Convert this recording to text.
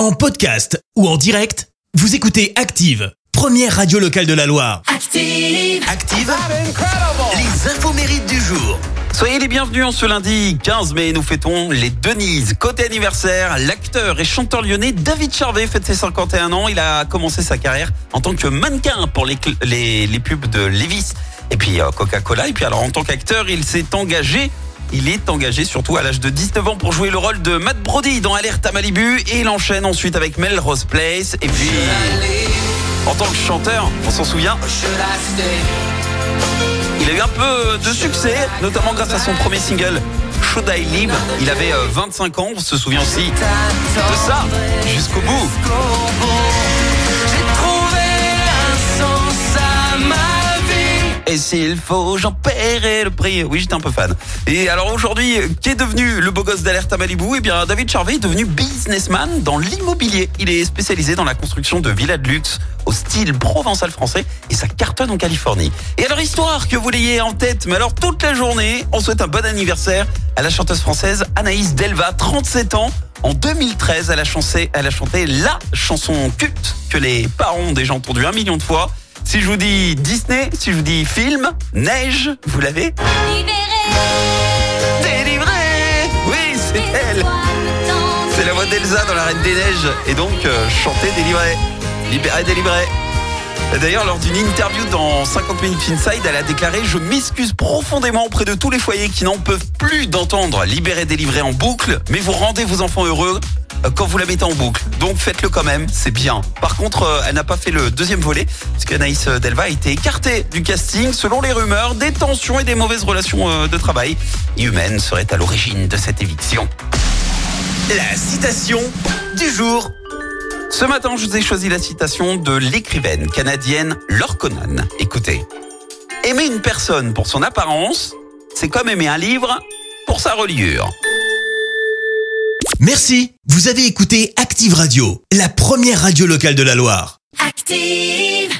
En podcast ou en direct, vous écoutez Active, première radio locale de la Loire. Active. Active, les infos mérites du jour. Soyez les bienvenus en ce lundi 15 mai. Nous fêtons les Denises. Côté anniversaire, l'acteur et chanteur lyonnais David Charvet fête ses 51 ans. Il a commencé sa carrière en tant que mannequin pour les, les, les pubs de Levis et puis euh, Coca-Cola. Et puis alors en tant qu'acteur, il s'est engagé. Il est engagé surtout à l'âge de 19 ans pour jouer le rôle de Matt Brody dans Alerte à Malibu et il enchaîne ensuite avec Melrose Place et puis en tant que chanteur, on s'en souvient, il a eu un peu de succès, notamment grâce à son premier single Should I Live. Il avait euh, 25 ans, on se souvient aussi de ça jusqu'au bout. Et s'il faut, j'en paierai le prix. Oui, j'étais un peu fan. Et alors aujourd'hui, qui est devenu le beau gosse d'alerte à Malibu? Eh bien, David Charvet est devenu businessman dans l'immobilier. Il est spécialisé dans la construction de villas de luxe au style provençal français et ça cartonne en Californie. Et alors, histoire que vous l'ayez en tête, mais alors toute la journée, on souhaite un bon anniversaire à la chanteuse française Anaïs Delva, 37 ans. En 2013, elle a chanté, elle a chanté la chanson culte que les parents ont déjà entendue un million de fois. Si je vous dis Disney, si je vous dis film, neige, vous l'avez Délivré Oui, c'est elle C'est la voix d'Elsa dans La Reine des Neiges. Et donc, euh, chanter délivré. Libéré, délivré. D'ailleurs, lors d'une interview dans 50 Minutes Inside, elle a déclaré « Je m'excuse profondément auprès de tous les foyers qui n'en peuvent plus d'entendre Libéré, délivré en boucle, mais vous rendez vos enfants heureux euh, quand vous la mettez en boucle. Donc faites-le quand même, c'est bien. Par contre, euh, elle n'a pas fait le deuxième volet, parce qu'Anaïs Delva a été écartée du casting. Selon les rumeurs, des tensions et des mauvaises relations euh, de travail humaines seraient à l'origine de cette éviction. La citation du jour. Ce matin, je vous ai choisi la citation de l'écrivaine canadienne Laure Conan. Écoutez. Aimer une personne pour son apparence, c'est comme aimer un livre pour sa reliure. Merci, vous avez écouté Active Radio, la première radio locale de la Loire. Active.